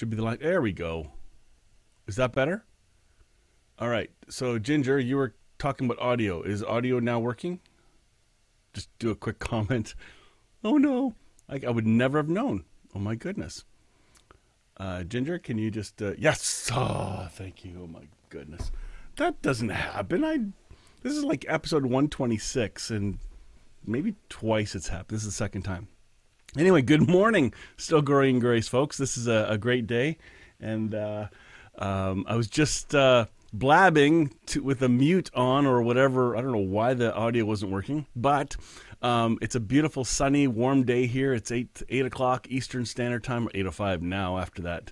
Should be the line. There we go. Is that better? All right. So, Ginger, you were talking about audio. Is audio now working? Just do a quick comment. Oh no, I, I would never have known. Oh my goodness. Uh, Ginger, can you just? Uh, yes. Oh, thank you. Oh my goodness. That doesn't happen. I. This is like episode 126, and maybe twice it's happened. This is the second time. Anyway, good morning, still growing grace, folks. This is a, a great day, and uh, um, I was just uh, blabbing to, with a mute on or whatever. I don't know why the audio wasn't working, but um, it's a beautiful, sunny, warm day here. It's eight eight o'clock Eastern Standard Time, or eight o oh five now after that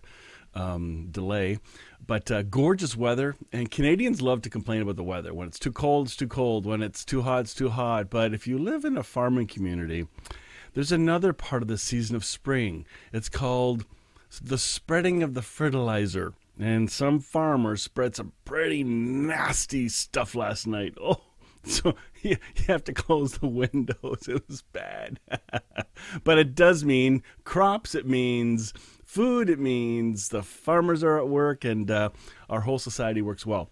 um, delay. But uh, gorgeous weather, and Canadians love to complain about the weather. When it's too cold, it's too cold. When it's too hot, it's too hot. But if you live in a farming community there's another part of the season of spring. It's called the spreading of the fertilizer. And some farmer spread some pretty nasty stuff last night. Oh, so you, have to close the windows. It was bad. but it does mean crops, it means food, it means the farmers are at work, and uh, our whole society works well.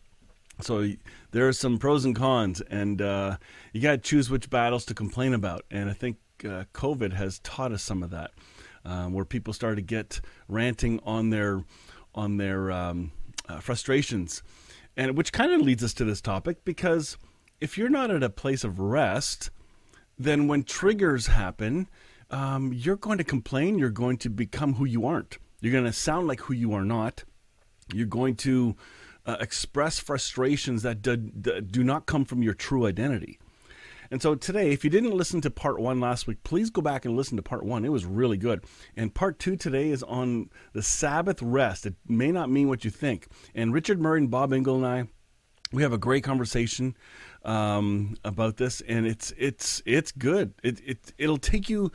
So there are some pros and cons, and uh, you got to choose which battles to complain about. And I think uh, COVID has taught us some of that, um, where people started to get ranting on their on their um, uh, frustrations, and which kind of leads us to this topic because if you're not at a place of rest, then when triggers happen, um, you're going to complain. You're going to become who you aren't. You're going to sound like who you are not. You're going to uh, express frustrations that do, do not come from your true identity. And so today, if you didn't listen to part one last week, please go back and listen to part one. It was really good. And part two today is on the Sabbath rest. It may not mean what you think. And Richard Murray and Bob Engel and I, we have a great conversation um, about this, and it's it's it's good. It it it'll take you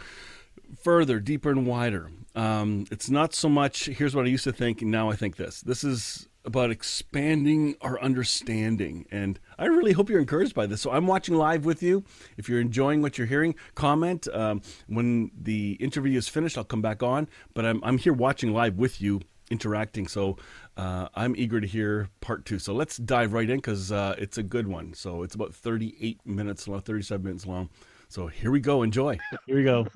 further, deeper, and wider. Um, it's not so much. Here's what I used to think, and now I think this. This is about expanding our understanding. And I really hope you're encouraged by this. So I'm watching live with you. If you're enjoying what you're hearing, comment. Um, when the interview is finished, I'll come back on. But I'm, I'm here watching live with you, interacting. So uh, I'm eager to hear part two. So let's dive right in because uh, it's a good one. So it's about 38 minutes long, 37 minutes long. So here we go. Enjoy. Here we go.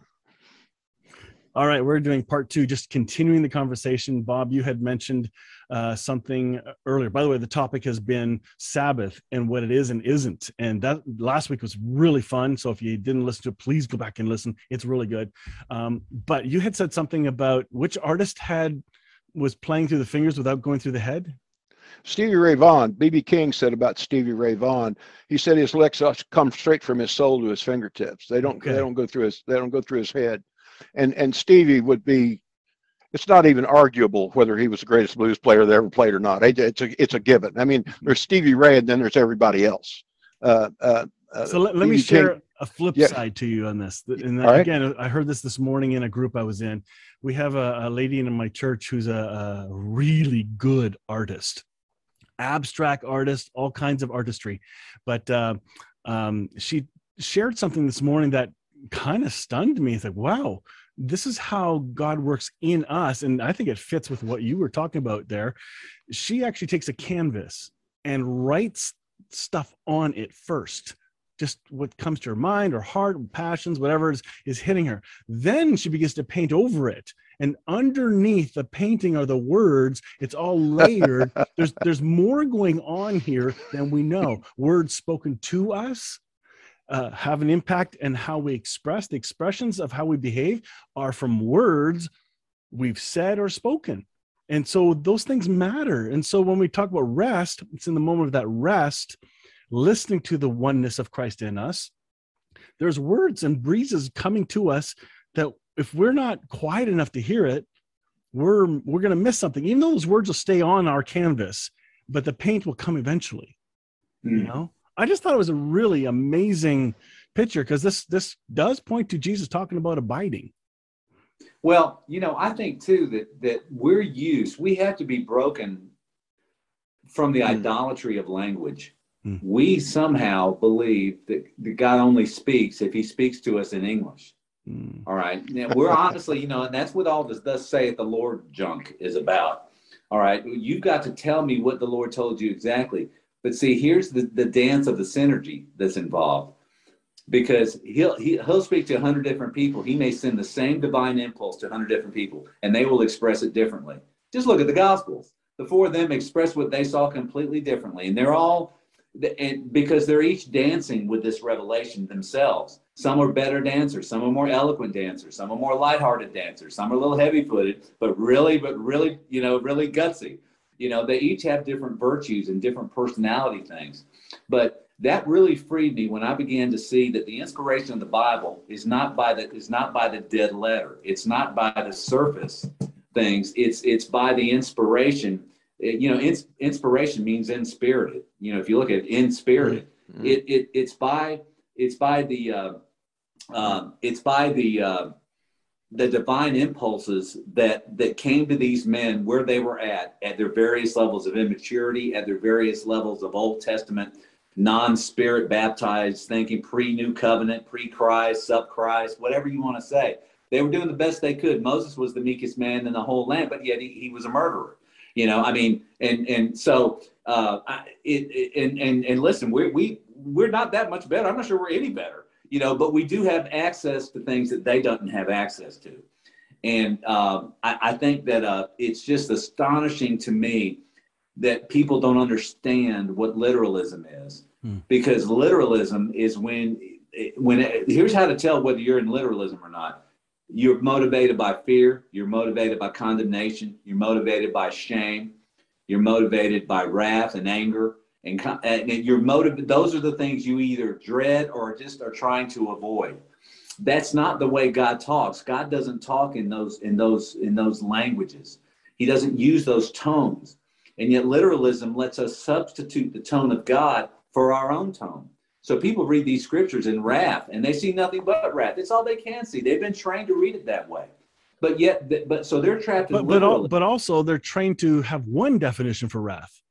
All right, we're doing part two, just continuing the conversation. Bob, you had mentioned uh, something earlier. By the way, the topic has been Sabbath and what it is and isn't. And that last week was really fun. So if you didn't listen to it, please go back and listen. It's really good. Um, but you had said something about which artist had was playing through the fingers without going through the head. Stevie Ray Vaughan, BB King said about Stevie Ray Vaughan. He said his licks come straight from his soul to his fingertips. They don't. Okay. They don't go through his. They don't go through his head and and Stevie would be. It's not even arguable whether he was the greatest blues player that ever played or not. It's a it's a given. I mean, there's Stevie Ray, and then there's everybody else. Uh, uh, uh so let, let me share King, a flip yeah. side to you on this. And right. again, I heard this this morning in a group I was in. We have a, a lady in my church who's a, a really good artist, abstract artist, all kinds of artistry. But uh, um, she shared something this morning that kind of stunned me. It's like, wow, this is how God works in us. And I think it fits with what you were talking about there. She actually takes a canvas and writes stuff on it first just what comes to her mind or heart passions whatever is, is hitting her then she begins to paint over it and underneath the painting are the words it's all layered there's there's more going on here than we know words spoken to us uh, have an impact and how we express the expressions of how we behave are from words we've said or spoken and so those things matter and so when we talk about rest it's in the moment of that rest listening to the oneness of christ in us there's words and breezes coming to us that if we're not quiet enough to hear it, we're we're going to miss something. Even though those words will stay on our canvas, but the paint will come eventually. Mm. You hmm. know, I just thought it was a really amazing picture because this this does point to Jesus talking about abiding. Well, you know, I think too that that we're used. We have to be broken from the mm. idolatry of language. Mm. We somehow believe that, that God only speaks if He speaks to us in English. Mm. All right. Now, we're honestly, you know, and that's what all this "Thus saith the Lord" junk is about. All right. You've got to tell me what the Lord told you exactly. But see, here's the, the dance of the synergy that's involved. Because he'll he, will he will speak to a hundred different people. He may send the same divine impulse to a hundred different people, and they will express it differently. Just look at the Gospels. The four of them express what they saw completely differently, and they're all and because they're each dancing with this revelation themselves. Some are better dancers, some are more eloquent dancers, some are more lighthearted dancers, some are a little heavy-footed, but really, but really, you know, really gutsy. You know, they each have different virtues and different personality things. But that really freed me when I began to see that the inspiration of the Bible is not by the is not by the dead letter. It's not by the surface things. It's it's by the inspiration it, you know, ins- inspiration means inspirited. You know, if you look at inspirited, mm-hmm. it, it it's by it's by the uh, uh, it's by the uh, the divine impulses that that came to these men where they were at at their various levels of immaturity, at their various levels of Old Testament non-spirit baptized thinking, pre-new covenant, pre-Christ, sub-Christ, whatever you want to say. They were doing the best they could. Moses was the meekest man in the whole land, but yet he, he was a murderer. You know, I mean, and and so uh, it, it and and and listen, we we we're not that much better. I'm not sure we're any better. You know, but we do have access to things that they don't have access to, and um, I, I, think that uh, it's just astonishing to me that people don't understand what literalism is, hmm. because literalism is when when it, here's how to tell whether you're in literalism or not. You're motivated by fear, you're motivated by condemnation, you're motivated by shame, you're motivated by wrath and anger, and, and you're motivated. Those are the things you either dread or just are trying to avoid. That's not the way God talks. God doesn't talk in those in those in those languages. He doesn't use those tones. And yet literalism lets us substitute the tone of God for our own tone. So people read these scriptures in wrath and they see nothing but wrath. It's all they can see. They've been trained to read it that way. But yet, but so they're trapped in. But but, but also they're trained to have one definition for wrath.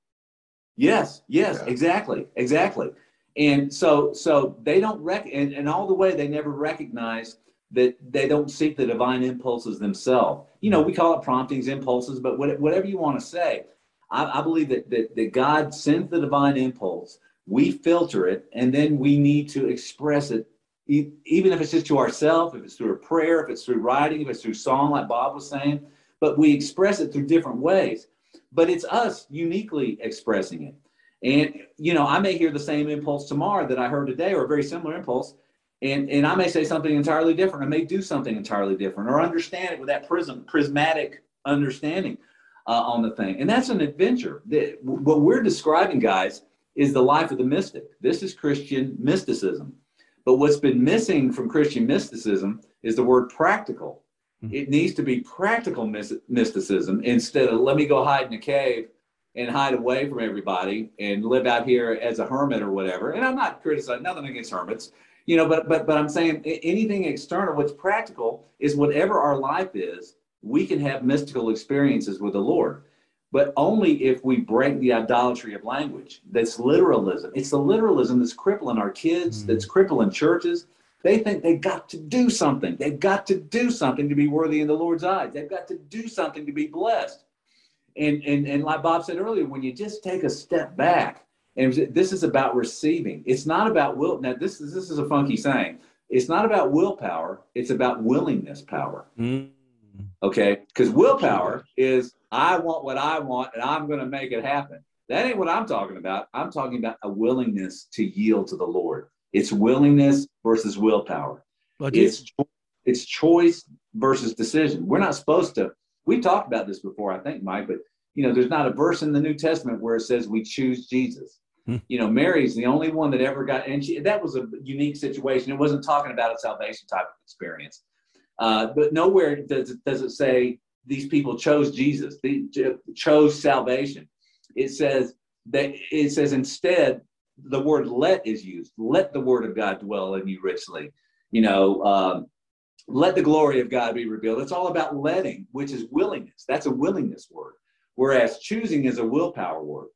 Yes, yes, yeah. exactly, exactly. And so so they don't rec and, and all the way they never recognize that they don't seek the divine impulses themselves. You know, we call it promptings, impulses, but whatever you want to say, I, I believe that, that that God sends the divine impulse we filter it and then we need to express it even if it's just to ourselves if it's through a prayer if it's through writing if it's through song like bob was saying but we express it through different ways but it's us uniquely expressing it and you know i may hear the same impulse tomorrow that i heard today or a very similar impulse and and i may say something entirely different i may do something entirely different or understand it with that prism prismatic understanding uh, on the thing and that's an adventure what we're describing guys is the life of the mystic. This is Christian mysticism. But what's been missing from Christian mysticism is the word practical. Mm-hmm. It needs to be practical mysticism instead of let me go hide in a cave and hide away from everybody and live out here as a hermit or whatever. And I'm not criticizing nothing against hermits, you know, but but but I'm saying anything external, what's practical is whatever our life is, we can have mystical experiences with the Lord but only if we break the idolatry of language. That's literalism. It's the literalism that's crippling our kids, mm. that's crippling churches. They think they've got to do something. They've got to do something to be worthy in the Lord's eyes. They've got to do something to be blessed. And, and, and like Bob said earlier, when you just take a step back, and this is about receiving. It's not about will. Now, this is this is a funky saying. It's not about willpower. It's about willingness power. Mm. Okay, because willpower is I want what I want and I'm going to make it happen. That ain't what I'm talking about. I'm talking about a willingness to yield to the Lord. It's willingness versus willpower. But it's it's choice versus decision. We're not supposed to. We talked about this before, I think, Mike. But you know, there's not a verse in the New Testament where it says we choose Jesus. Hmm. You know, Mary's the only one that ever got, and she, that was a unique situation. It wasn't talking about a salvation type of experience. Uh, but nowhere does, does it say these people chose Jesus, they chose salvation. It says that it says instead the word let is used. Let the word of God dwell in you richly. You know, um, let the glory of God be revealed. It's all about letting, which is willingness. That's a willingness word. Whereas choosing is a willpower word.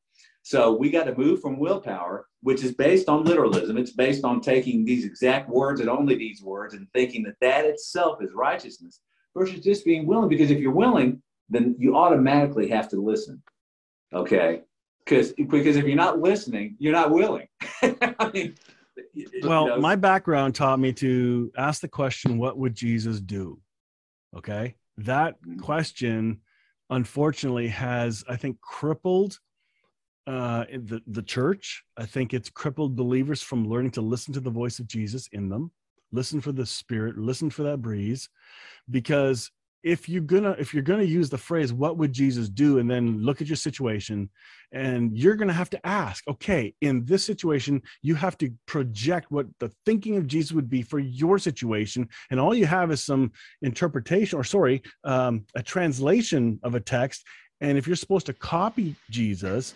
So we got to move from willpower, which is based on literalism. It's based on taking these exact words and only these words and thinking that that itself is righteousness versus just being willing. Because if you're willing, then you automatically have to listen. Okay. Because because if you're not listening, you're not willing. I mean, well, you know, my background taught me to ask the question, what would Jesus do? Okay. That mm-hmm. question, unfortunately, has, I think, crippled uh, the, the church. I think it's crippled believers from learning to listen to the voice of Jesus in them, listen for the spirit, listen for that breeze. Because if you're gonna if you're gonna use the phrase what would jesus do and then look at your situation and you're gonna have to ask okay in this situation you have to project what the thinking of jesus would be for your situation and all you have is some interpretation or sorry um, a translation of a text and if you're supposed to copy jesus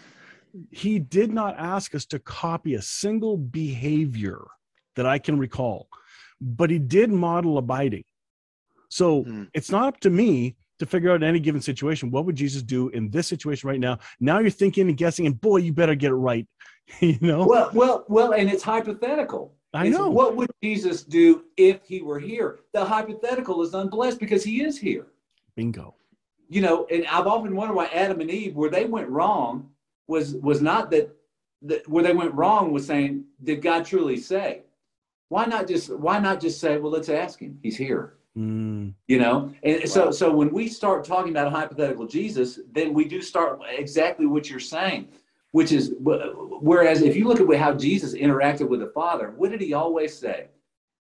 he did not ask us to copy a single behavior that I can recall, but he did model abiding. So mm. it's not up to me to figure out in any given situation what would Jesus do in this situation right now. Now you're thinking and guessing, and boy, you better get it right. you know. Well, well, well, and it's hypothetical. I know. what would Jesus do if he were here? The hypothetical is unblessed because he is here. Bingo. You know, and I've often wondered why Adam and Eve, where they went wrong, was was not that, that where they went wrong was saying, did God truly say? Why not just why not just say, well, let's ask him. He's here. Mm. You know, and wow. so so when we start talking about a hypothetical Jesus, then we do start exactly what you're saying, which is whereas if you look at how Jesus interacted with the Father, what did he always say?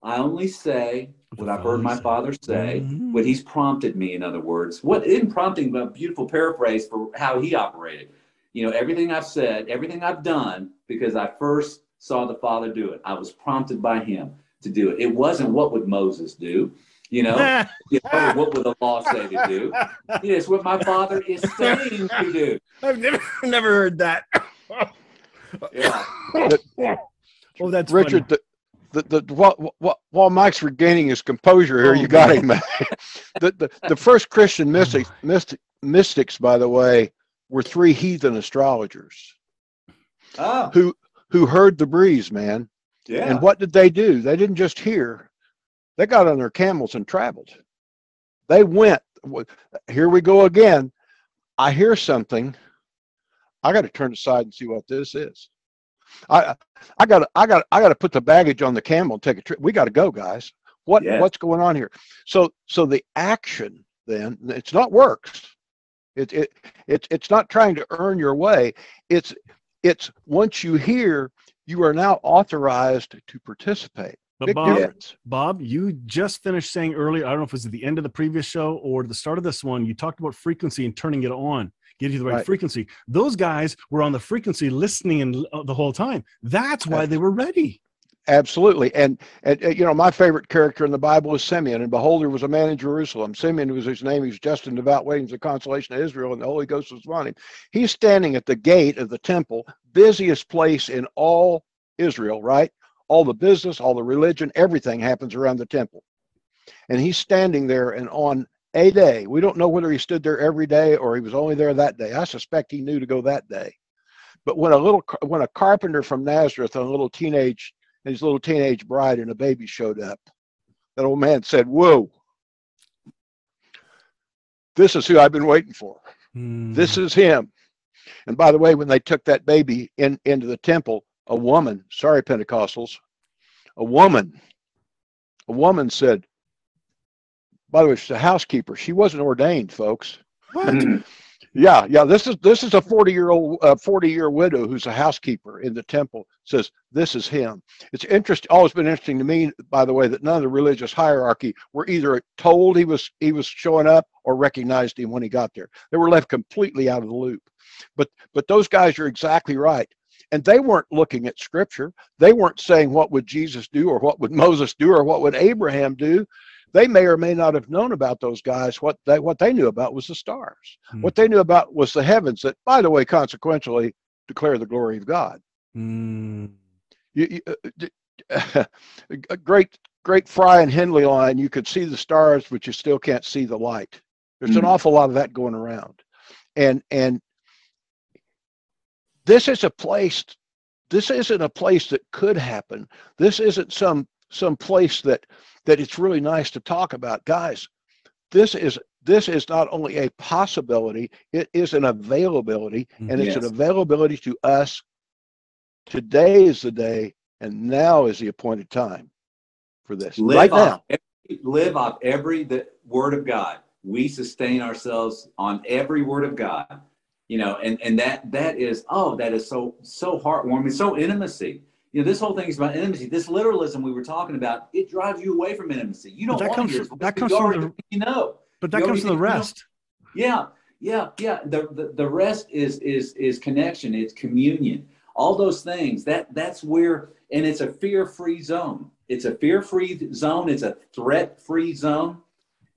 I only say what I've heard my Father say, mm-hmm. what He's prompted me. In other words, what in prompting a beautiful paraphrase for how He operated you know, everything I've said, everything I've done, because I first saw the Father do it. I was prompted by Him to do it. It wasn't what would Moses do, you know, you know what would the law say to do? It's what my Father is saying to do. I've never, never heard that. yeah. oh, that's Richard. The, the, the, while, while Mike's regaining his composure here, oh, you got man. him. the, the the first Christian mystics, mystic, mystics, by the way, were three heathen astrologers oh. who who heard the breeze, man. Yeah. And what did they do? They didn't just hear; they got on their camels and traveled. They went. Here we go again. I hear something. I got to turn aside and see what this is. I I got I got I got to put the baggage on the camel and take a trip. We got to go, guys. What yeah. what's going on here? So so the action then it's not works. It, it, it, it's not trying to earn your way. It's, it's once you hear, you are now authorized to participate. But Bob, Bob, you just finished saying earlier, I don't know if it was at the end of the previous show or the start of this one, you talked about frequency and turning it on, getting you the right, right. frequency. Those guys were on the frequency listening and uh, the whole time. That's why they were ready. Absolutely. And, and, you know, my favorite character in the Bible is Simeon. And behold, there was a man in Jerusalem. Simeon was his name. He was just and devout, waiting for the consolation of Israel, and the Holy Ghost was on him. He's standing at the gate of the temple, busiest place in all Israel, right? All the business, all the religion, everything happens around the temple. And he's standing there, and on a day, we don't know whether he stood there every day or he was only there that day. I suspect he knew to go that day. But when a little, when a carpenter from Nazareth and a little teenage and his little teenage bride and a baby showed up. That old man said, Whoa, this is who I've been waiting for. Mm. This is him. And by the way, when they took that baby in into the temple, a woman, sorry, Pentecostals, a woman, a woman said, by the way, she's a housekeeper. She wasn't ordained, folks. What? Yeah, yeah. This is this is a forty year old, uh, forty year widow who's a housekeeper in the temple. Says this is him. It's interesting. Always been interesting to me, by the way, that none of the religious hierarchy were either told he was he was showing up or recognized him when he got there. They were left completely out of the loop. But but those guys are exactly right. And they weren't looking at scripture. They weren't saying what would Jesus do or what would Moses do or what would Abraham do. they may or may not have known about those guys. What they what they knew about was the stars. Mm. What they knew about was the heavens that, by the way, consequentially declare the glory of God. Mm. You, you, uh, a great great Fry and Henley line. You could see the stars, but you still can't see the light. There's mm. an awful lot of that going around, and and this is a place. This isn't a place that could happen. This isn't some some place that that it's really nice to talk about. Guys this is this is not only a possibility it is an availability and it's an availability to us. Today is the day and now is the appointed time for this. Live right off, now every, live off every the word of god. We sustain ourselves on every word of god you know and and that that is oh that is so so heartwarming so intimacy you know, this whole thing is about intimacy. This literalism we were talking about, it drives you away from intimacy. You don't that want comes that comes from the, you know. But that comes from the rest. Yeah, yeah, yeah. The, the the rest is is is connection. It's communion. All those things. That that's where, and it's a fear-free zone. It's a fear-free zone. It's a threat-free zone,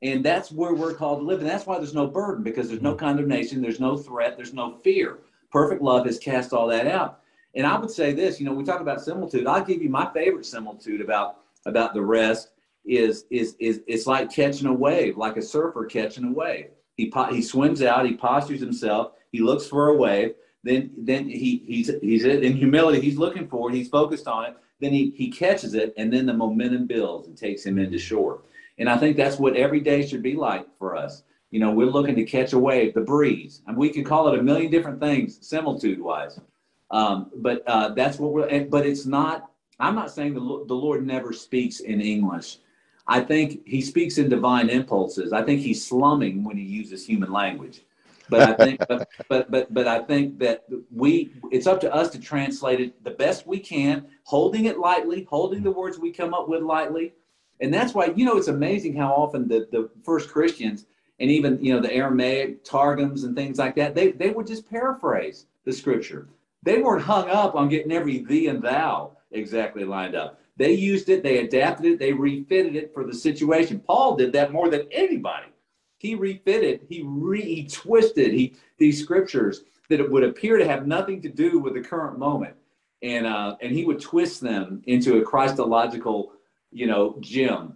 and that's where we're called to live. And that's why there's no burden because there's no mm-hmm. condemnation. There's no threat. There's no fear. Perfect love has cast all that out. And I would say this, you know, we talk about similitude. I'll give you my favorite similitude about about the rest is is is it's like catching a wave, like a surfer catching a wave. He he swims out, he postures himself, he looks for a wave, then then he he's he's in humility, he's looking for it, he's focused on it, then he he catches it, and then the momentum builds and takes him into shore. And I think that's what every day should be like for us. You know, we're looking to catch a wave, the breeze, and we can call it a million different things, similitude wise. Um, but uh, that's what we're. But it's not. I'm not saying the the Lord never speaks in English. I think He speaks in divine impulses. I think He's slumming when He uses human language. But I think, but, but but but I think that we. It's up to us to translate it the best we can, holding it lightly, holding the words we come up with lightly, and that's why you know it's amazing how often the the first Christians and even you know the Aramaic targums and things like that they they would just paraphrase the scripture they weren't hung up on getting every thee and thou exactly lined up. They used it, they adapted it, they refitted it for the situation. Paul did that more than anybody. He refitted, he re-twisted he, these scriptures that it would appear to have nothing to do with the current moment. And, uh, and he would twist them into a Christological, you know, gem,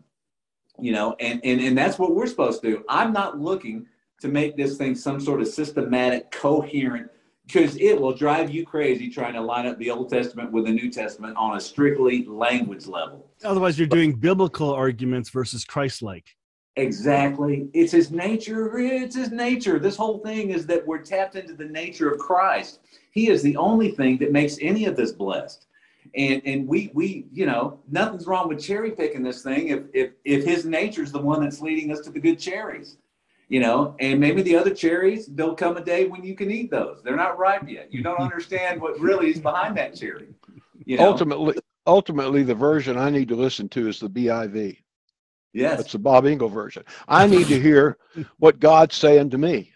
you know, and, and, and that's what we're supposed to do. I'm not looking to make this thing some sort of systematic, coherent because it will drive you crazy trying to line up the Old Testament with the New Testament on a strictly language level. Otherwise, you're doing biblical arguments versus Christ-like. Exactly. It's his nature. It's his nature. This whole thing is that we're tapped into the nature of Christ. He is the only thing that makes any of this blessed. And and we we you know nothing's wrong with cherry picking this thing if if if his nature is the one that's leading us to the good cherries you know, and maybe the other cherries, there'll come a day when you can eat those. They're not ripe yet. You don't understand what really is behind that cherry. You know? Ultimately, ultimately, the version I need to listen to is the BIV. Yes, it's the Bob Engel version. I need to hear what God's saying to me,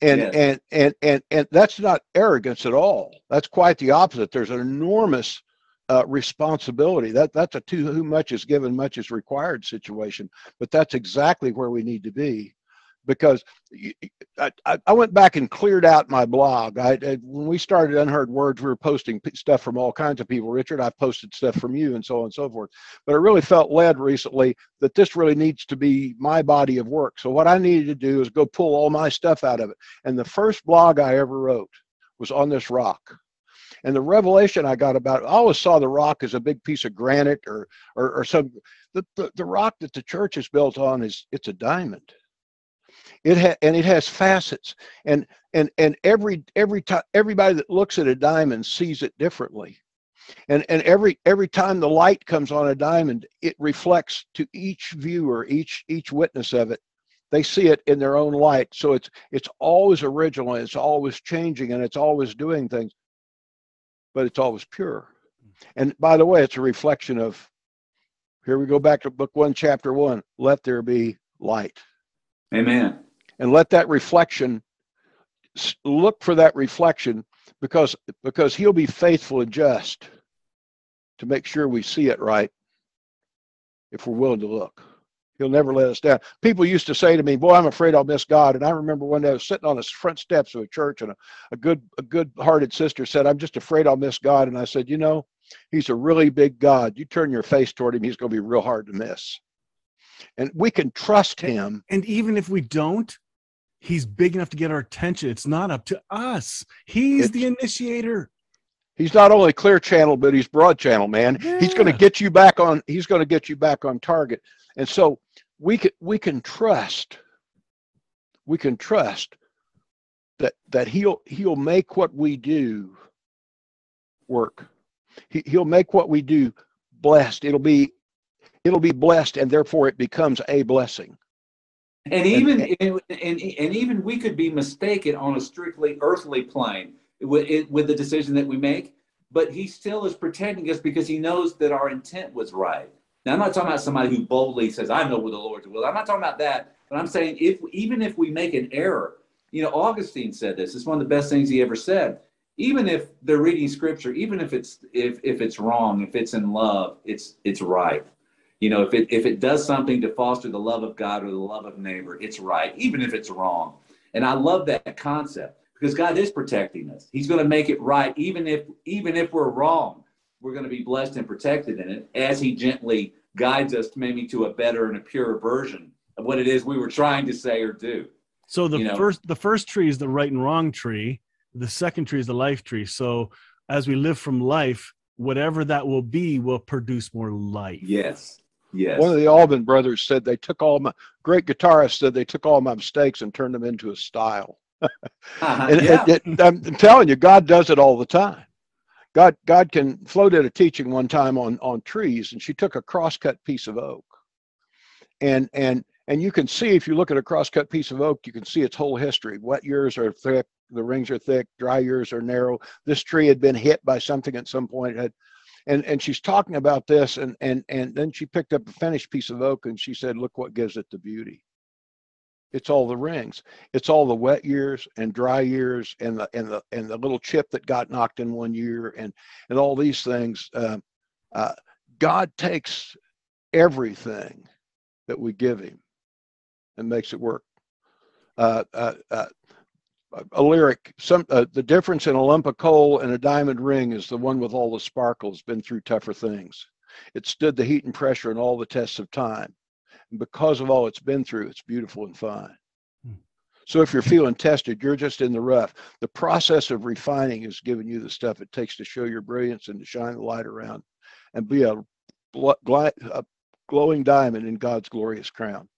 and yes. and and and and that's not arrogance at all. That's quite the opposite. There's an enormous uh, responsibility. That that's a too who much is given, much is required situation. But that's exactly where we need to be because I, I went back and cleared out my blog. I, I, when we started Unheard Words, we were posting stuff from all kinds of people. Richard, I've posted stuff from you and so on and so forth. But I really felt led recently that this really needs to be my body of work. So what I needed to do is go pull all my stuff out of it. And the first blog I ever wrote was on this rock. And the revelation I got about it, I always saw the rock as a big piece of granite or or, or some the, the, the rock that the church is built on is it's a diamond. It ha- and it has facets, and and and every every time everybody that looks at a diamond sees it differently, and and every every time the light comes on a diamond, it reflects to each viewer, each each witness of it. They see it in their own light, so it's it's always original, it's always changing, and it's always doing things, but it's always pure. Mm. And by the way, it's a reflection of. Here we go back to book one, chapter one. Let there be light. Amen and let that reflection look for that reflection because because he'll be faithful and just to make sure we see it right if we're willing to look He'll never let us down. People used to say to me, "Boy, I'm afraid I'll miss God." And I remember one day I was sitting on the front steps of a church, and a, a good a good-hearted sister said, "I'm just afraid I'll miss God." And I said, "You know, He's a really big God. You turn your face toward Him, He's going to be real hard to miss." And we can trust Him. And even if we don't, He's big enough to get our attention. It's not up to us. He's the initiator. He's not only clear channel, but he's broad channel, man. Yeah. He's going to get you back on. He's going to get you back on target. And so we can we can trust we can trust that that he'll he'll make what we do work he, he'll make what we do blessed it'll be it'll be blessed and therefore it becomes a blessing and even and, and, and, and even we could be mistaken on a strictly earthly plane with, with the decision that we make but he still is protecting us because he knows that our intent was right now, I'm not talking about somebody who boldly says, I know what the Lord's will. I'm not talking about that, but I'm saying if even if we make an error, you know, Augustine said this. It's one of the best things he ever said. Even if they're reading scripture, even if it's if if it's wrong, if it's in love, it's it's right. You know, if it if it does something to foster the love of God or the love of neighbor, it's right, even if it's wrong. And I love that concept because God is protecting us. He's going to make it right, even if even if we're wrong we're going to be blessed and protected in it as he gently guides us maybe to a better and a purer version of what it is we were trying to say or do. So the you know? first the first tree is the right and wrong tree. The second tree is the life tree. So as we live from life, whatever that will be will produce more life. Yes. Yes. One of the Allman brothers said they took all my great guitarist said they took all my mistakes and turned them into a style. Uh-huh, and, yeah. it, it, I'm telling you, God does it all the time. God, God can. Flo did a teaching one time on on trees, and she took a crosscut piece of oak, and and and you can see if you look at a crosscut piece of oak, you can see its whole history. Wet years are thick, the rings are thick. Dry years are narrow. This tree had been hit by something at some point. Had, and and she's talking about this, and and and then she picked up a finished piece of oak, and she said, "Look what gives it the beauty." It's all the rings. It's all the wet years and dry years and the and the and the little chip that got knocked in one year and and all these things. Uh, uh, God takes everything that we give Him and makes it work. Uh, uh, uh a lyric. Some uh, the difference in a lump of coal and a diamond ring is the one with all the sparkles. Been through tougher things. It stood the heat and pressure and all the tests of time. And because of all it's been through, it's beautiful and fine. Hmm. So if you're feeling tested, you're just in the rough. The process of refining is giving you the stuff it takes to show your brilliance and to shine the light around and be a, a glowing diamond in God's glorious crown.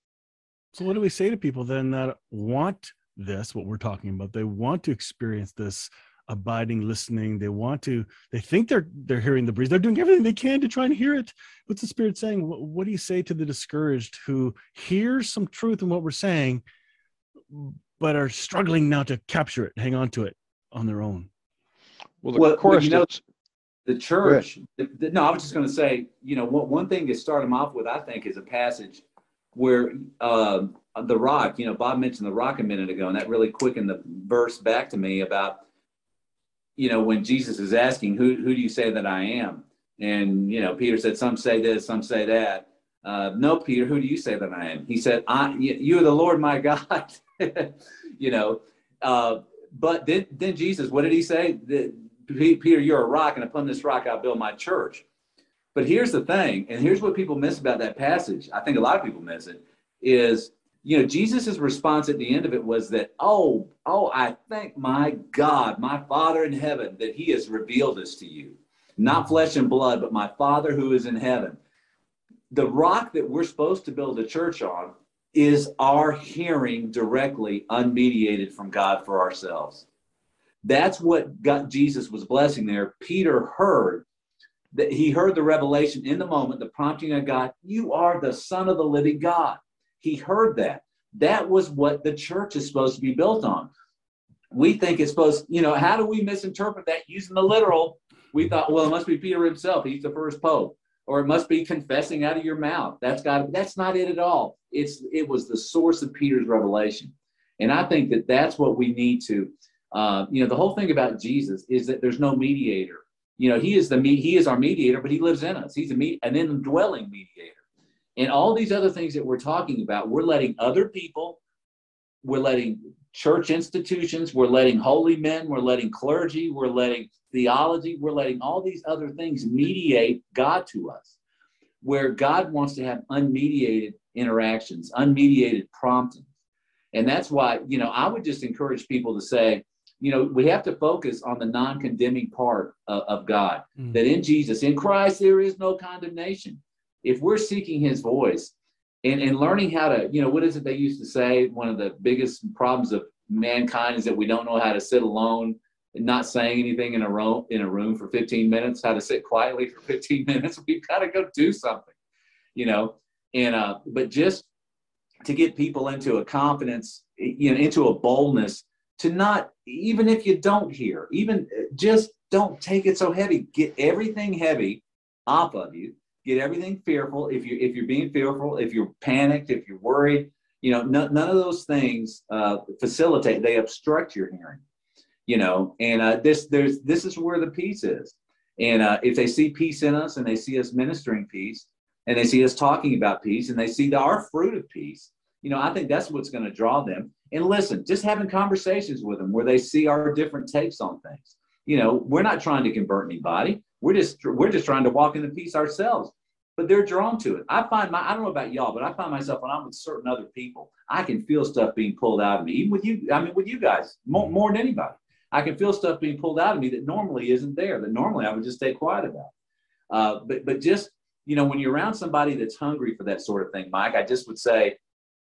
So what do we say to people then that want this, what we're talking about? They want to experience this abiding listening. They want to they think they're they're hearing the breeze. They're doing everything they can to try and hear it. What's the spirit saying? What, what do you say to the discouraged who hears some truth in what we're saying but are struggling now to capture it hang on to it on their own? Well, well, well you know, the church the, the, no i was just going to say you know one, one thing to start them off with i think is a passage where uh, the rock you know bob mentioned the rock a minute ago and that really quickened the verse back to me about you know, when Jesus is asking, who, who do you say that I am? And, you know, Peter said, some say this, some say that. Uh, no, Peter, who do you say that I am? He said, I, you are the Lord my God. you know, uh, but then, then Jesus, what did he say? The, Peter, you're a rock, and upon this rock I'll build my church. But here's the thing, and here's what people miss about that passage. I think a lot of people miss it, is you know, Jesus's response at the end of it was that, oh, oh, I thank my God, my Father in heaven, that He has revealed this to you. Not flesh and blood, but my Father who is in heaven. The rock that we're supposed to build a church on is our hearing directly, unmediated from God for ourselves. That's what God, Jesus was blessing there. Peter heard that he heard the revelation in the moment, the prompting of God, you are the Son of the living God. He heard that. That was what the church is supposed to be built on. We think it's supposed, you know, how do we misinterpret that using the literal? We thought, well, it must be Peter himself. He's the first pope. Or it must be confessing out of your mouth. That's got that's not it at all. It's it was the source of Peter's revelation. And I think that that's what we need to, uh, you know, the whole thing about Jesus is that there's no mediator. You know, he is the me. he is our mediator, but he lives in us. He's a me- an indwelling mediator. And all these other things that we're talking about, we're letting other people, we're letting church institutions, we're letting holy men, we're letting clergy, we're letting theology, we're letting all these other things mediate God to us, where God wants to have unmediated interactions, unmediated promptings. And that's why, you know, I would just encourage people to say, you know, we have to focus on the non condemning part of, of God, mm. that in Jesus, in Christ, there is no condemnation. If we're seeking his voice and, and learning how to, you know, what is it they used to say? One of the biggest problems of mankind is that we don't know how to sit alone and not saying anything in a room in a room for 15 minutes, how to sit quietly for 15 minutes. We've got to go do something, you know. And uh, but just to get people into a confidence, you know, into a boldness to not even if you don't hear even just don't take it so heavy get everything heavy off of you get everything fearful if you if you're being fearful if you're panicked if you're worried you know none, none of those things uh, facilitate they obstruct your hearing you know and uh, this there's this is where the peace is and uh, if they see peace in us and they see us ministering peace and they see us talking about peace and they see the, our fruit of peace you know i think that's what's going to draw them and listen, just having conversations with them where they see our different takes on things. You know, we're not trying to convert anybody. We're just we're just trying to walk in the peace ourselves. But they're drawn to it. I find my I don't know about y'all, but I find myself when I'm with certain other people, I can feel stuff being pulled out of me. Even with you, I mean with you guys, more, more than anybody. I can feel stuff being pulled out of me that normally isn't there, that normally I would just stay quiet about. Uh, but but just you know, when you're around somebody that's hungry for that sort of thing, Mike, I just would say,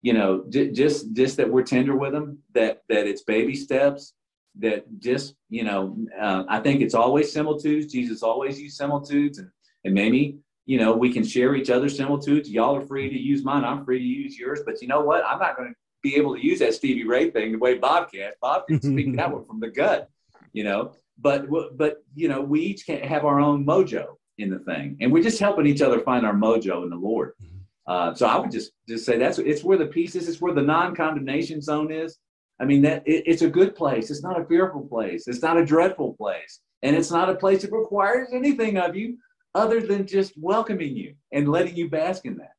you know, j- just just that we're tender with them, that that it's baby steps, that just you know, uh, I think it's always similitudes. Jesus always used similitudes, and and maybe you know we can share each other's similitudes. Y'all are free to use mine. I'm free to use yours. But you know what? I'm not going to be able to use that Stevie Ray thing the way Bob can. Bob can speak that one from the gut, you know. But but you know, we each can have our own mojo in the thing, and we're just helping each other find our mojo in the Lord. Mm-hmm. Uh, so I would just just say that's it's where the peace is. It's where the non-condemnation zone is. I mean that it, it's a good place. It's not a fearful place. It's not a dreadful place, and it's not a place that requires anything of you other than just welcoming you and letting you bask in that.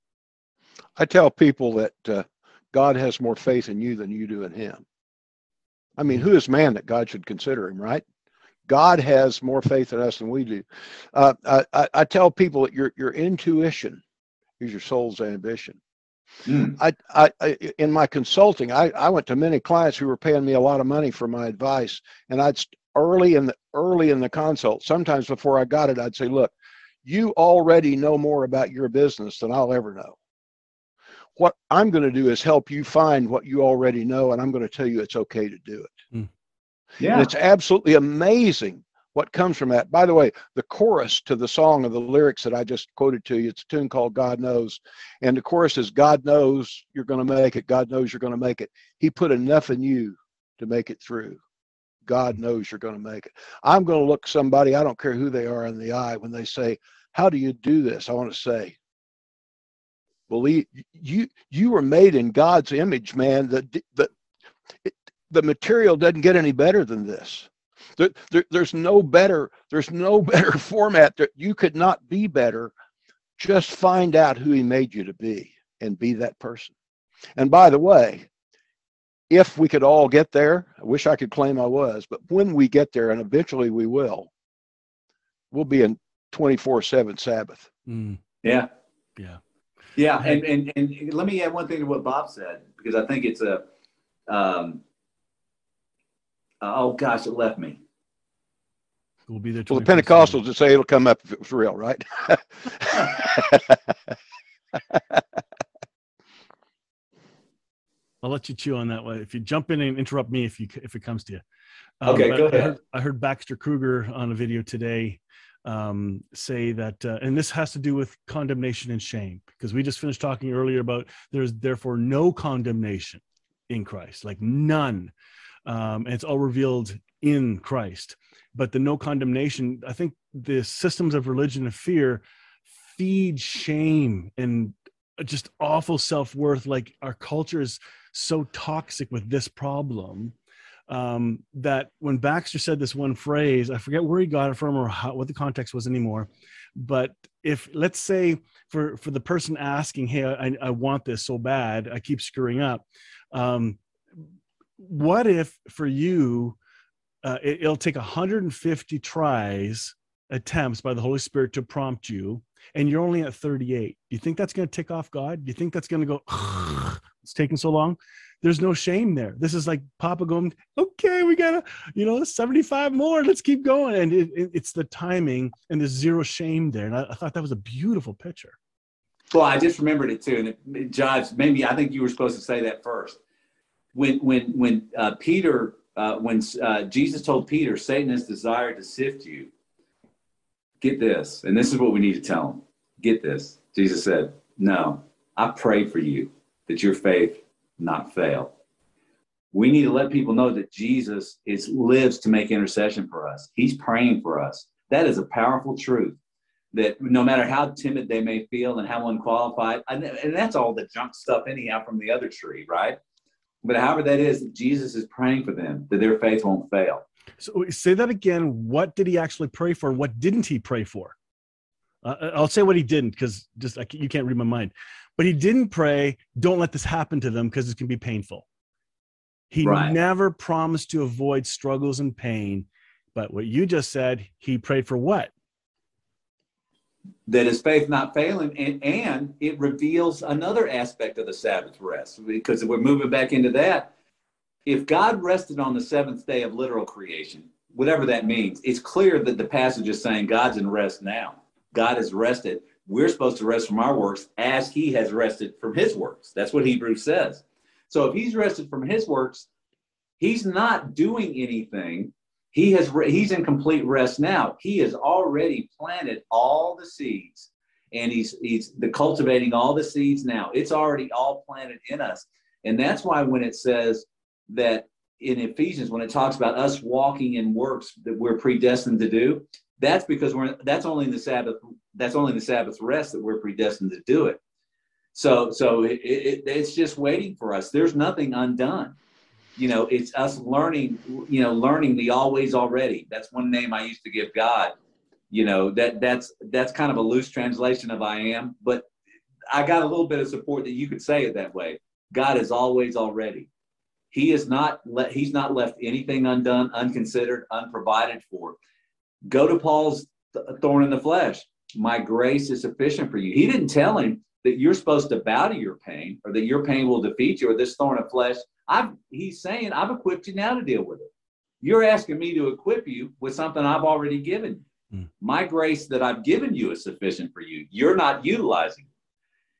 I tell people that uh, God has more faith in you than you do in Him. I mean, who is man that God should consider him, right? God has more faith in us than we do. Uh, I, I, tell people that your your intuition is your soul's ambition. Mm. I, I, I, in my consulting, I, I went to many clients who were paying me a lot of money for my advice, and I'd early in the early in the consult, sometimes before I got it, I'd say, "Look, you already know more about your business than I'll ever know. What I'm going to do is help you find what you already know, and I'm going to tell you it's okay to do it." Mm. Yeah, and it's absolutely amazing what comes from that. By the way, the chorus to the song of the lyrics that I just quoted to you, it's a tune called God Knows. And the chorus is God knows you're going to make it. God knows you're going to make it. He put enough in you to make it through. God knows you're going to make it. I'm going to look somebody, I don't care who they are, in the eye when they say, How do you do this? I want to say, Believe you you were made in God's image, man. The the the material doesn't get any better than this there, there, there's no better, there's no better format that you could not be better. Just find out who he made you to be and be that person. And by the way, if we could all get there, I wish I could claim I was, but when we get there, and eventually we will, we'll be in 24 7 Sabbath. Mm. Yeah. Yeah. Yeah. And, and, and let me add one thing to what Bob said, because I think it's a, um, oh gosh, it left me. We'll be there. Well, the Pentecostals would say it'll come up if it was real, right? I'll let you chew on that one. If you jump in and interrupt me, if you if it comes to you. Um, okay, go ahead. I heard, I heard, Baxter Kruger on a video today um, say that, uh, and this has to do with condemnation and shame, because we just finished talking earlier about there's therefore no condemnation in Christ, like none, um, and it's all revealed in Christ but the no condemnation i think the systems of religion and fear feed shame and just awful self-worth like our culture is so toxic with this problem um, that when baxter said this one phrase i forget where he got it from or how, what the context was anymore but if let's say for for the person asking, hey, I, I want this so bad, I keep screwing up. Um, what if for you, uh, it, it'll take 150 tries, attempts by the Holy Spirit to prompt you, and you're only at 38? Do you think that's going to tick off God? Do you think that's going to go? it's taking so long there's no shame there. This is like Papa going, okay, we gotta, you know, 75 more. Let's keep going. And it, it, it's the timing and there's zero shame there. And I, I, thought that was a beautiful picture. Well, I just remembered it too. And it, it. Maybe I think you were supposed to say that first. When when when uh, Peter, uh, when uh, Jesus told Peter, Satan has desired to sift you. Get this, and this is what we need to tell him. Get this. Jesus said, "No, I pray for you that your faith not fail. We need to let people know that Jesus is lives to make intercession for us. He's praying for us. That is a powerful truth. That no matter how timid they may feel and how unqualified, and, and that's all the junk stuff anyhow from the other tree, right? But however that is, Jesus is praying for them that their faith won't fail. So say that again. What did he actually pray for? What didn't he pray for? Uh, I'll say what he didn't because just I, you can't read my mind. But he didn't pray, don't let this happen to them because it can be painful. He right. never promised to avoid struggles and pain. But what you just said, he prayed for what? That his faith not failing, and, and it reveals another aspect of the Sabbath rest. Because if we're moving back into that, if God rested on the seventh day of literal creation, whatever that means, it's clear that the passage is saying God's in rest now. God has rested we're supposed to rest from our works as he has rested from his works. That's what Hebrews says. So if he's rested from his works, he's not doing anything. He has he's in complete rest now. He has already planted all the seeds and he's he's the cultivating all the seeds now. It's already all planted in us. And that's why when it says that in Ephesians, when it talks about us walking in works that we're predestined to do, that's because we're that's only in the Sabbath. That's only in the Sabbath rest that we're predestined to do it. So so it, it, it's just waiting for us. There's nothing undone. You know, it's us learning. You know, learning the always already. That's one name I used to give God. You know that that's that's kind of a loose translation of I am, but I got a little bit of support that you could say it that way. God is always already. He is not let he's not left anything undone, unconsidered, unprovided for. Go to Paul's thorn in the flesh. My grace is sufficient for you. He didn't tell him that you're supposed to bow to your pain or that your pain will defeat you or this thorn of flesh. I've, he's saying, I've equipped you now to deal with it. You're asking me to equip you with something I've already given you. Mm. My grace that I've given you is sufficient for you. You're not utilizing it.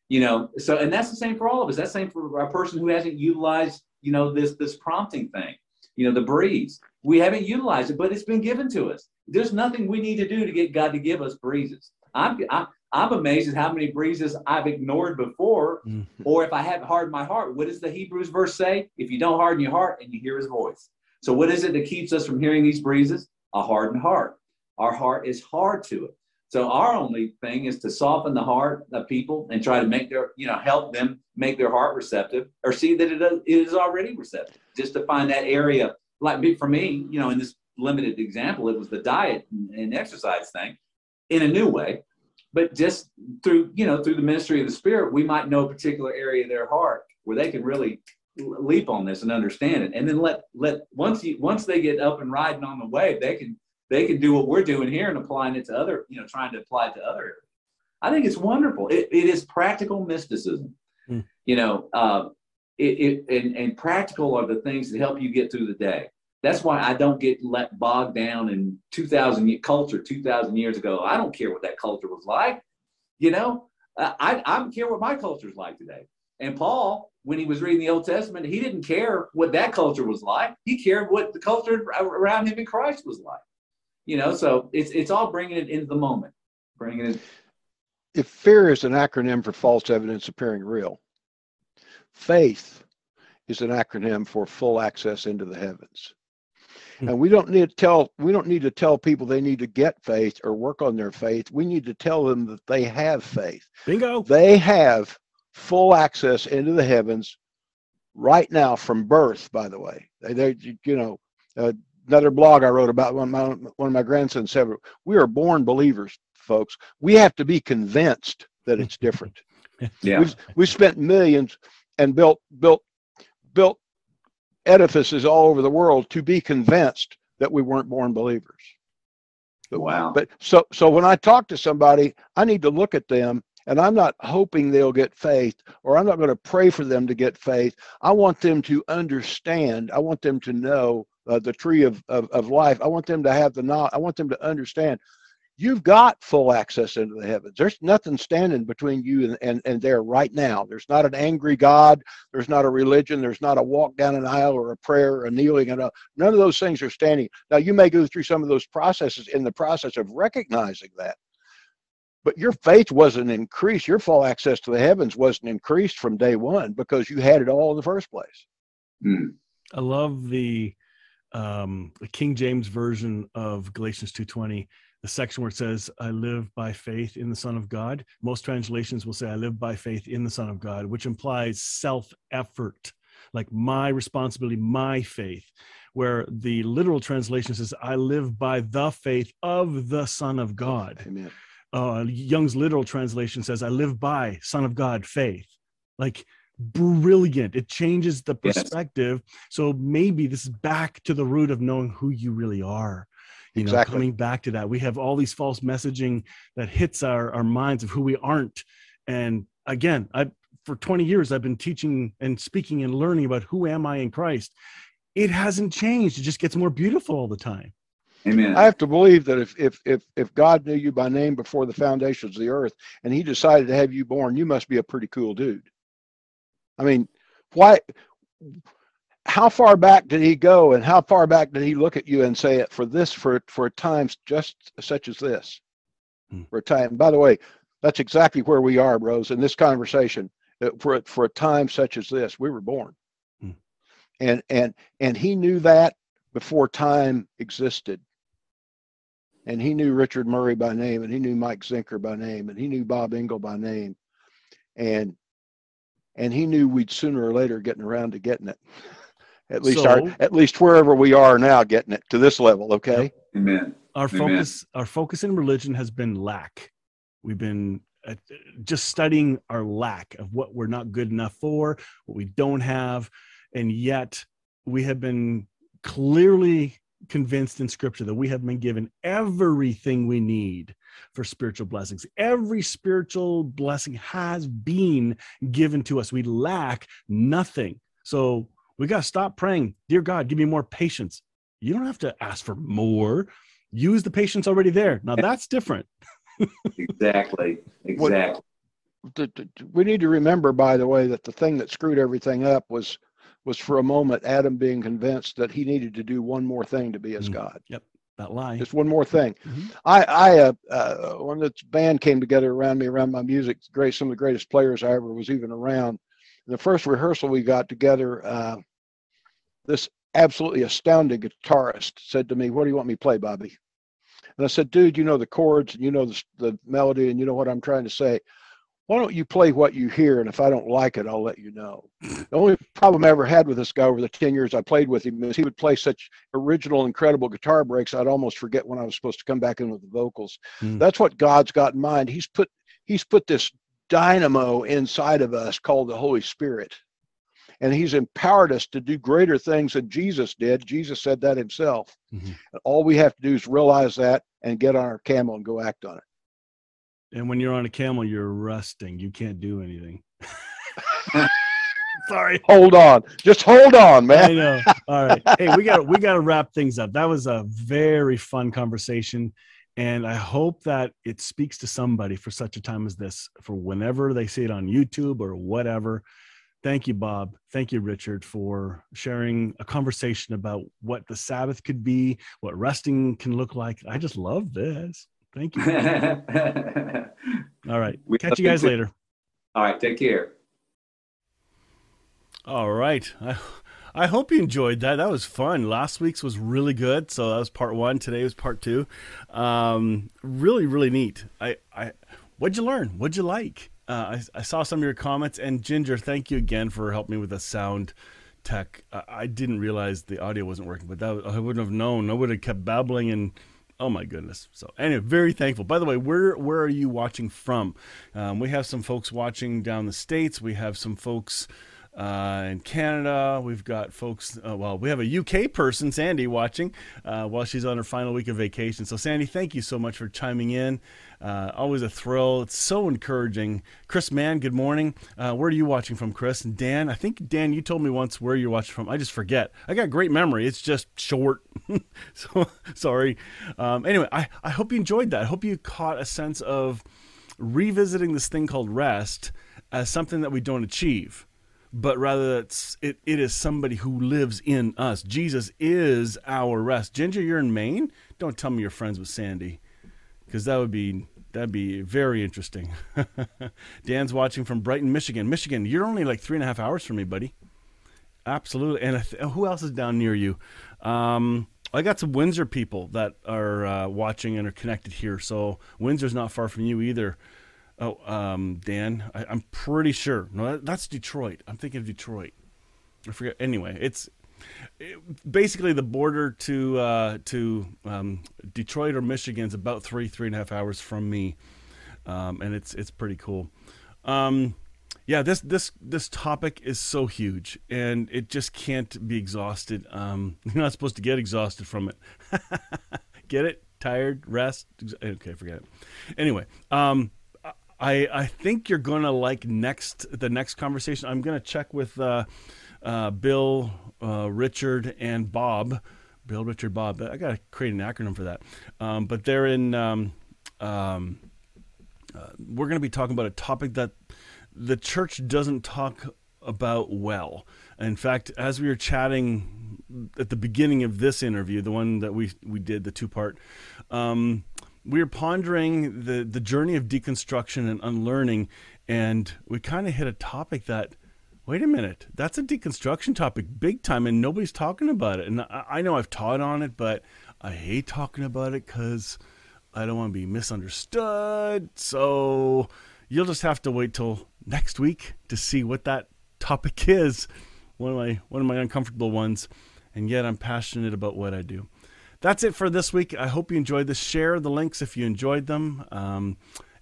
You know, so and that's the same for all of us. That's the same for a person who hasn't utilized, you know, this this prompting thing, you know, the breeze. We haven't utilized it, but it's been given to us. There's nothing we need to do to get God to give us breezes. I'm, I'm, I'm amazed at how many breezes I've ignored before, mm-hmm. or if I haven't hardened my heart. What does the Hebrews verse say? If you don't harden your heart and you hear his voice. So, what is it that keeps us from hearing these breezes? A hardened heart. Our heart is hard to it. So, our only thing is to soften the heart of people and try to make their, you know, help them make their heart receptive or see that it is already receptive. Just to find that area, like for me, you know, in this limited example, it was the diet and exercise thing in a new way. But just through, you know, through the ministry of the Spirit, we might know a particular area of their heart where they can really leap on this and understand it. And then let let once you once they get up and riding on the wave, they can they can do what we're doing here and applying it to other, you know, trying to apply it to other areas. I think it's wonderful. It, it is practical mysticism. Mm. You know, uh, it, it and, and practical are the things that help you get through the day. That's why I don't get let bogged down in 2000 culture 2000 years ago. I don't care what that culture was like. You know, uh, I, I don't care what my culture is like today. And Paul, when he was reading the Old Testament, he didn't care what that culture was like. He cared what the culture around him in Christ was like. You know, so it's it's all bringing it into the moment, bringing it. If fear is an acronym for false evidence appearing real, faith is an acronym for full access into the heavens. Hmm. And we don't need to tell we don't need to tell people they need to get faith or work on their faith. We need to tell them that they have faith. Bingo. They have full access into the heavens right now from birth. By the way, they, they you know uh, another blog I wrote about one of my one of my grandsons said we are born believers folks. We have to be convinced that it's different. yeah. We've, we spent millions and built built built edifices all over the world to be convinced that we weren't born believers. But, wow. But so so when I talk to somebody, I need to look at them and I'm not hoping they'll get faith or I'm not going to pray for them to get faith. I want them to understand. I want them to know uh, the tree of, of, of life. I want them to have the knowledge. I want them to understand you've got full access into the heavens. There's nothing standing between you and, and, and there right now. There's not an angry God. There's not a religion. There's not a walk down an aisle or a prayer or a kneeling. And a, none of those things are standing. Now, you may go through some of those processes in the process of recognizing that. But your faith wasn't increased. Your full access to the heavens wasn't increased from day one because you had it all in the first place. Mm. I love the um, the King James version of Galatians 2:20, the section where it says, "I live by faith in the Son of God." Most translations will say, "I live by faith in the Son of God," which implies self-effort, like my responsibility, my faith. Where the literal translation says, "I live by the faith of the Son of God." Amen. Uh, Young's literal translation says, "I live by Son of God faith." Like brilliant. It changes the perspective. Yes. So maybe this is back to the root of knowing who you really are. You exactly. know, coming back to that. We have all these false messaging that hits our, our minds of who we aren't. And again, I for 20 years I've been teaching and speaking and learning about who am I in Christ. It hasn't changed. It just gets more beautiful all the time. Amen. I have to believe that if if if if God knew you by name before the foundations of the earth and he decided to have you born, you must be a pretty cool dude. I mean, why? How far back did he go, and how far back did he look at you and say, it "For this, for for times just such as this, hmm. for a time." By the way, that's exactly where we are, bros, in this conversation. Uh, for for a time such as this, we were born, hmm. and and and he knew that before time existed. And he knew Richard Murray by name, and he knew Mike Zinker by name, and he knew Bob Engel by name, and and he knew we'd sooner or later getting around to getting it. At least so, our, at least wherever we are now, getting it to this level. Okay. Amen. Our Amen. focus, our focus in religion has been lack. We've been uh, just studying our lack of what we're not good enough for, what we don't have, and yet we have been clearly convinced in scripture that we have been given everything we need for spiritual blessings. Every spiritual blessing has been given to us. We lack nothing. So we got to stop praying, Dear God, give me more patience. You don't have to ask for more. Use the patience already there. Now that's different. exactly. Exactly. we need to remember, by the way, that the thing that screwed everything up was was for a moment Adam being convinced that he needed to do one more thing to be as mm. God. Yep, that lie. Just one more thing. Mm-hmm. I, I, uh, uh, when the band came together around me, around my music, great, some of the greatest players I ever was even around. The first rehearsal we got together, uh, this absolutely astounding guitarist said to me, "What do you want me to play, Bobby?" And I said, "Dude, you know the chords and you know the, the melody and you know what I'm trying to say." why don't you play what you hear? And if I don't like it, I'll let you know. The only problem I ever had with this guy over the 10 years I played with him is he would play such original, incredible guitar breaks, I'd almost forget when I was supposed to come back in with the vocals. Mm. That's what God's got in mind. He's put He's put this dynamo inside of us called the Holy Spirit. And he's empowered us to do greater things than Jesus did. Jesus said that himself. Mm-hmm. All we have to do is realize that and get on our camel and go act on it. And when you're on a camel, you're resting. You can't do anything. Sorry. Hold on. Just hold on, man. I know. All right. Hey, we got we got to wrap things up. That was a very fun conversation, and I hope that it speaks to somebody for such a time as this. For whenever they see it on YouTube or whatever. Thank you, Bob. Thank you, Richard, for sharing a conversation about what the Sabbath could be, what resting can look like. I just love this. Thank you. All right. We Catch you guys later. All right. Take care. All right. I, I hope you enjoyed that. That was fun. Last week's was really good. So that was part one. Today was part two. Um, really, really neat. I, I, what'd you learn? What'd you like? Uh, I, I saw some of your comments. And Ginger, thank you again for helping me with the sound tech. I, I didn't realize the audio wasn't working, but that I wouldn't have known. I would have kept babbling and Oh my goodness! So anyway, very thankful. By the way, where where are you watching from? Um, we have some folks watching down the states. We have some folks uh, in Canada. We've got folks, uh, well, we have a UK person, Sandy, watching uh, while she's on her final week of vacation. So, Sandy, thank you so much for chiming in. Uh, always a thrill. It's so encouraging. Chris Mann, good morning. Uh, where are you watching from, Chris? And Dan, I think, Dan, you told me once where you're watching from. I just forget. I got great memory. It's just short. so, sorry. Um, anyway, I, I hope you enjoyed that. I hope you caught a sense of revisiting this thing called rest as something that we don't achieve but rather it's it, it is somebody who lives in us. Jesus is our rest. Ginger, you're in Maine. Don't tell me you're friends with Sandy, because that would be that'd be very interesting. Dan's watching from Brighton, Michigan. Michigan, you're only like three and a half hours from me, buddy. Absolutely. And th- who else is down near you? Um, I got some Windsor people that are uh, watching and are connected here. So Windsor's not far from you either. Oh, um, Dan, I, am pretty sure. No, that, that's Detroit. I'm thinking of Detroit. I forget. Anyway, it's it, basically the border to uh, to um, Detroit or Michigan is about three three and a half hours from me, um, and it's it's pretty cool. Um, yeah, this this this topic is so huge, and it just can't be exhausted. Um, you're not supposed to get exhausted from it. get it? Tired? Rest? Okay, forget it. Anyway, um, I I think you're gonna like next the next conversation. I'm gonna check with uh, uh, Bill, uh, Richard, and Bob. Bill, Richard, Bob. I gotta create an acronym for that. Um, but they're in. Um, um, uh, we're gonna be talking about a topic that the church doesn't talk about well. In fact, as we were chatting at the beginning of this interview, the one that we we did, the two part. Um, we were pondering the the journey of deconstruction and unlearning, and we kind of hit a topic that. Wait a minute, that's a deconstruction topic, big time, and nobody's talking about it. And I, I know I've taught on it, but I hate talking about it because I don't want to be misunderstood. So you'll just have to wait till next week to see what that topic is. One of my one of my uncomfortable ones, and yet I'm passionate about what I do that's it for this week. I hope you enjoyed this. Share the links if you enjoyed them. Um,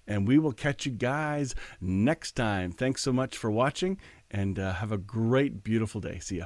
and we will catch you guys next time. Thanks so much for watching and uh, have a great, beautiful day. See ya.